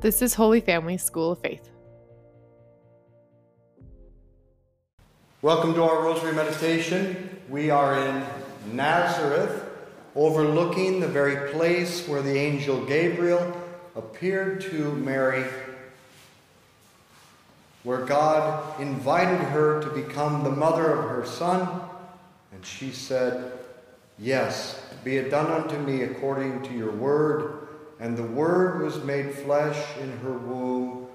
This is Holy Family School of Faith. Welcome to our Rosary Meditation. We are in Nazareth, overlooking the very place where the angel Gabriel appeared to Mary, where God invited her to become the mother of her son, and she said, Yes, be it done unto me according to your word. And the Word was made flesh in her womb,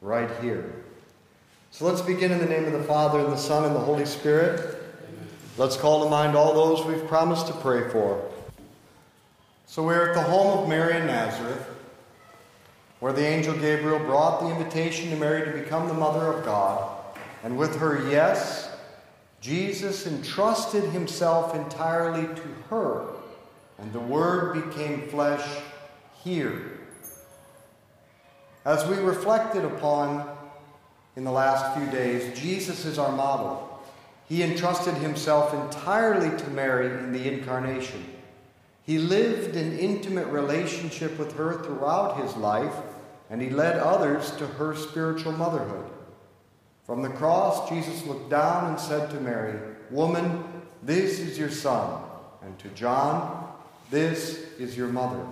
right here. So let's begin in the name of the Father, and the Son, and the Holy Spirit. Let's call to mind all those we've promised to pray for. So we're at the home of Mary in Nazareth, where the angel Gabriel brought the invitation to Mary to become the mother of God. And with her yes, Jesus entrusted himself entirely to her, and the Word became flesh here. As we reflected upon in the last few days, Jesus is our model. He entrusted himself entirely to Mary in the incarnation. He lived in intimate relationship with her throughout his life, and he led others to her spiritual motherhood. From the cross, Jesus looked down and said to Mary, Woman, this is your son. And to John, this is your mother.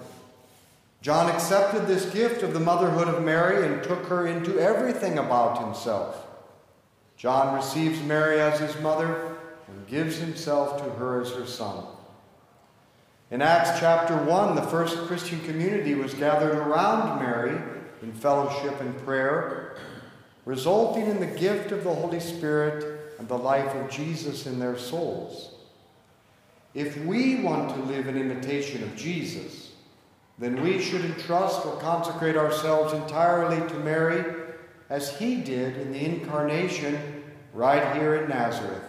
John accepted this gift of the motherhood of Mary and took her into everything about himself. John receives Mary as his mother and gives himself to her as her son. In Acts chapter 1, the first Christian community was gathered around Mary in fellowship and prayer, resulting in the gift of the Holy Spirit and the life of Jesus in their souls. If we want to live in imitation of Jesus, then we should entrust or consecrate ourselves entirely to Mary as he did in the incarnation right here in Nazareth,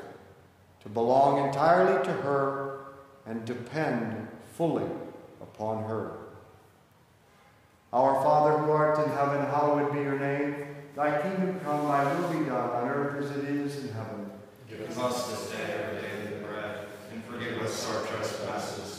to belong entirely to her and depend fully upon her. Our Father who art in heaven, hallowed be your name. Thy kingdom come, thy will be done on earth as it is in heaven. Give us this day our daily bread, and forgive us our trespasses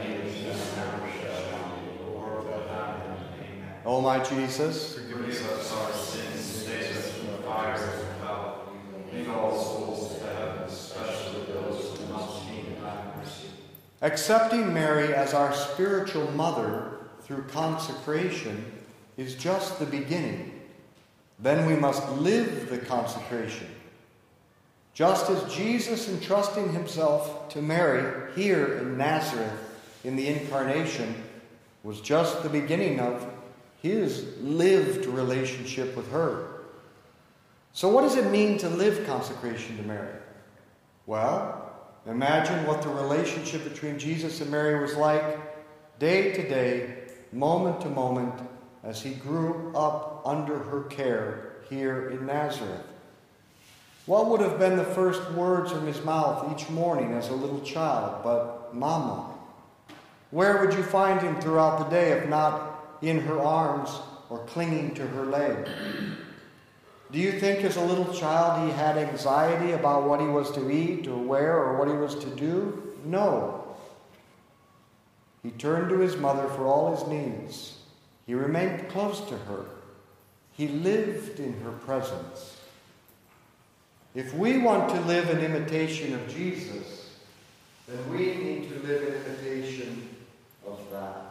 O my Jesus, forgive us our sins, save us from the fires of hell, lead all souls to heaven, especially those who most need thy mercy. Accepting Mary as our spiritual mother through consecration is just the beginning. Then we must live the consecration. Just as Jesus entrusting himself to Mary here in Nazareth in the incarnation was just the beginning of his lived relationship with her. So, what does it mean to live consecration to Mary? Well, imagine what the relationship between Jesus and Mary was like day to day, moment to moment, as he grew up under her care here in Nazareth. What would have been the first words from his mouth each morning as a little child but, Mama? Where would you find him throughout the day if not in her arms or clinging to her leg? Do you think as a little child he had anxiety about what he was to eat or wear or what he was to do? No. He turned to his mother for all his needs. He remained close to her. He lived in her presence. If we want to live in imitation of Jesus, then we need to live in imitation of that.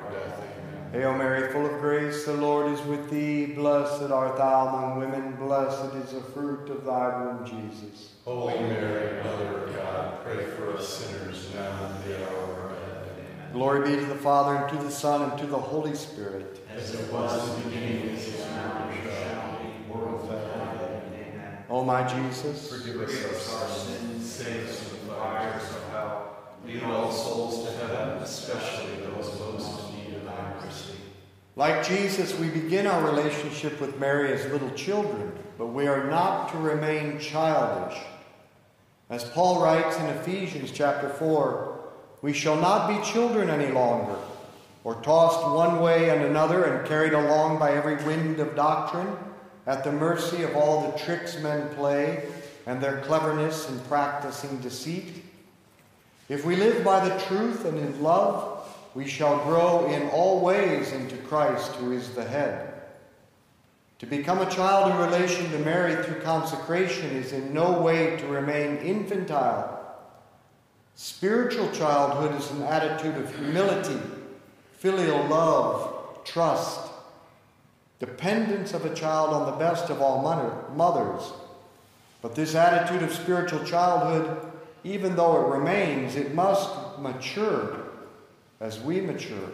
Hail Mary, full of grace, the Lord is with thee. Blessed art thou among women. Blessed is the fruit of thy womb, Jesus. Holy Mary, Mother of God, pray for us sinners now and at the hour of our death. Amen. Glory be to the Father, and to the Son, and to the Holy Spirit. As it was in the beginning, is now, and shall be, world without end. Amen. O my Jesus, Forgive us our sins, save us from the fires of hell. Lead all souls to heaven, especially those most in like Jesus, we begin our relationship with Mary as little children, but we are not to remain childish. As Paul writes in Ephesians chapter 4, we shall not be children any longer, or tossed one way and another and carried along by every wind of doctrine, at the mercy of all the tricks men play and their cleverness in practicing deceit. If we live by the truth and in love, we shall grow in all ways into Christ, who is the head. To become a child in relation to Mary through consecration is in no way to remain infantile. Spiritual childhood is an attitude of humility, filial love, trust, dependence of a child on the best of all mother- mothers. But this attitude of spiritual childhood even though it remains, it must mature as we mature.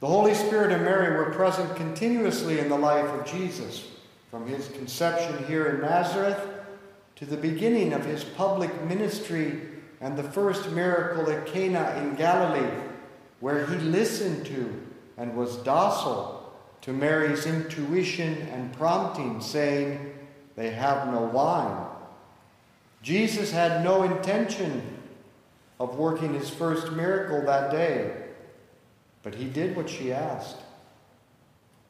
The Holy Spirit and Mary were present continuously in the life of Jesus, from his conception here in Nazareth to the beginning of his public ministry and the first miracle at Cana in Galilee, where he listened to and was docile to Mary's intuition and prompting, saying, They have no wine. Jesus had no intention of working his first miracle that day, but he did what she asked.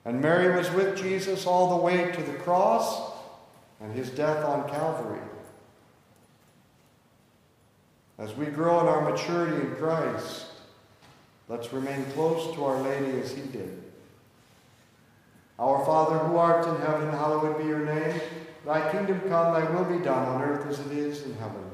And Mary was with Jesus all the way to the cross and his death on Calvary. As we grow in our maturity in Christ, let's remain close to Our Lady as he did. Our Father who art in heaven, hallowed be your name. Thy kingdom come, thy will be done on earth as it is in heaven.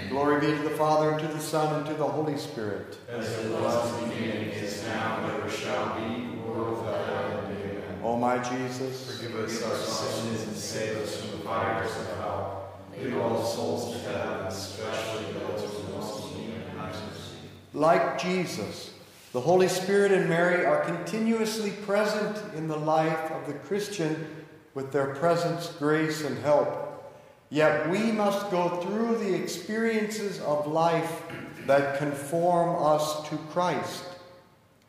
Glory be to the Father, and to the Son, and to the Holy Spirit. As it was in the beginning, is now, and ever shall be, world without end. Amen. O my Jesus, Forgive us our sins and save us from the fires of hell. Lead all souls to heaven, especially those who most need mercy. like Jesus, the Holy Spirit and Mary are continuously present in the life of the Christian with their presence, grace, and help. Yet we must go through the experiences of life that conform us to Christ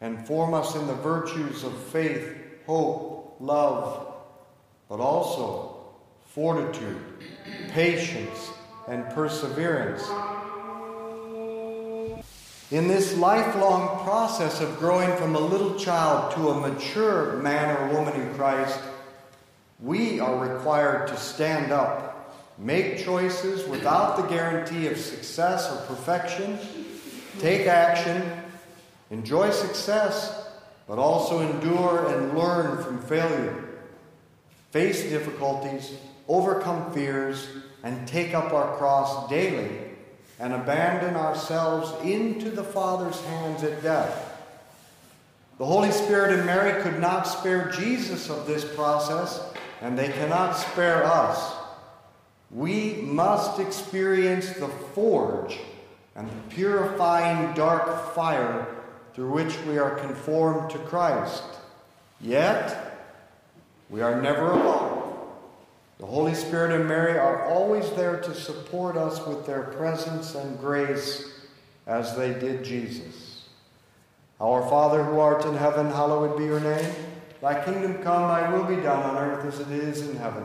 and form us in the virtues of faith, hope, love, but also fortitude, patience, and perseverance. In this lifelong process of growing from a little child to a mature man or woman in Christ, we are required to stand up, make choices without the guarantee of success or perfection, take action, enjoy success, but also endure and learn from failure, face difficulties, overcome fears, and take up our cross daily and abandon ourselves into the Father's hands at death. The Holy Spirit and Mary could not spare Jesus of this process, and they cannot spare us. We must experience the forge and the purifying dark fire through which we are conformed to Christ. Yet, we are never alone. The Holy Spirit and Mary are always there to support us with their presence and grace as they did Jesus. Our Father who art in heaven, hallowed be your name. Thy kingdom come, thy will be done on earth as it is in heaven.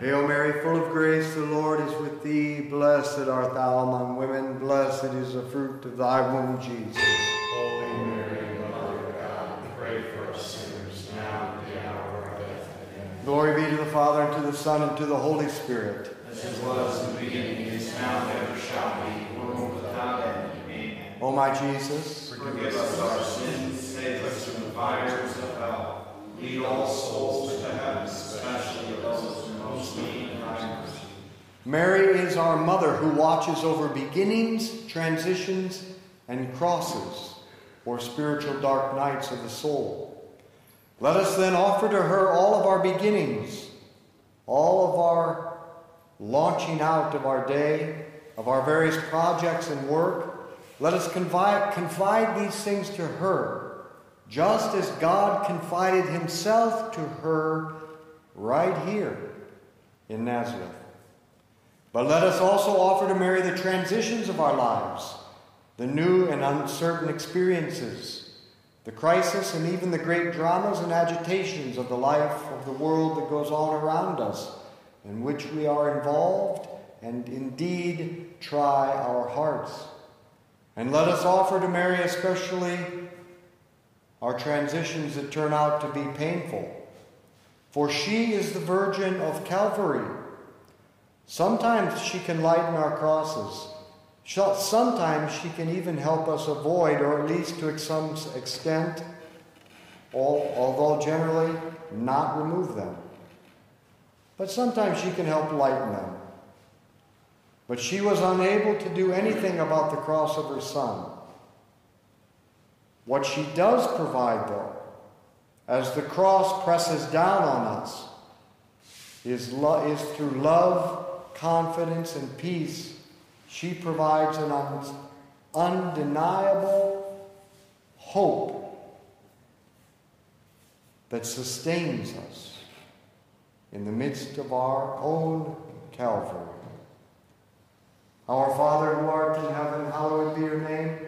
Hail Mary, full of grace, the Lord is with thee. Blessed art thou among women, blessed is the fruit of thy womb, Jesus. Holy Mary, Mother of God, pray for us sinners now and at the hour of our death. Amen. Glory be to the Father, and to the Son, and to the Holy Spirit. As it was in the beginning, is now, and ever shall be, world without end. Amen. O my Jesus, Forgive us our sins, save us from the fires of hell. Lead all souls to heaven, especially those most need thy mercy. Mary is our mother who watches over beginnings, transitions, and crosses, or spiritual dark nights of the soul. Let us then offer to her all of our beginnings, all of our launching out of our day, of our various projects and work. Let us confide, confide these things to her, just as God confided himself to her right here in Nazareth. But let us also offer to Mary the transitions of our lives, the new and uncertain experiences, the crisis and even the great dramas and agitations of the life of the world that goes on around us, in which we are involved and indeed try our hearts. And let us offer to Mary especially our transitions that turn out to be painful. For she is the Virgin of Calvary. Sometimes she can lighten our crosses. Sometimes she can even help us avoid, or at least to some extent, although generally not remove them. But sometimes she can help lighten them. But she was unable to do anything about the cross of her son. What she does provide, though, as the cross presses down on us, is, lo- is through love, confidence, and peace. She provides an un- undeniable hope that sustains us in the midst of our own Calvary. Our Father who art in heaven, hallowed be your name.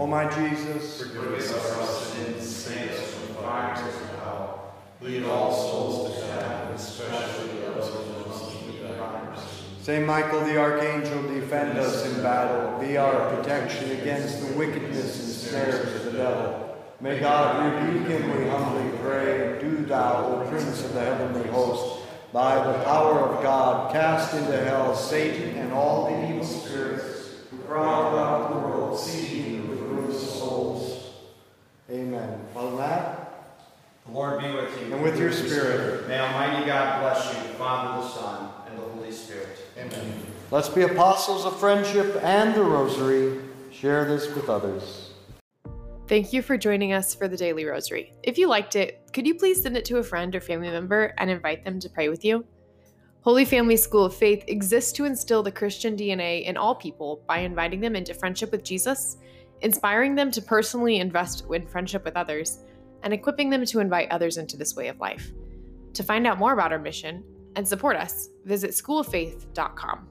O my Jesus, Forgive us our sins, save us from the fires of hell. Lead all souls to heaven, especially those who most need thy mercy. Saint Michael the Archangel, defend us in battle. Be our protection against the wickedness and snares of the devil. May God rebuke him, we humbly pray. And do thou, O Prince of the heavenly host, by the power of God, cast into hell Satan and all the evil spirits who prowl about the world, seeking the ruin of souls. Amen. Father Matt? The Lord be with you. And with your spirit. May Almighty God bless you, the Father, the Son, and the Holy Spirit. Amen. Let's be apostles of friendship and the rosary. Share this with others. Thank you for joining us for the Daily Rosary. If you liked it, could you please send it to a friend or family member and invite them to pray with you? Holy Family School of Faith exists to instill the Christian DNA in all people by inviting them into friendship with Jesus, inspiring them to personally invest in friendship with others, and equipping them to invite others into this way of life. To find out more about our mission and support us, visit schooloffaith.com.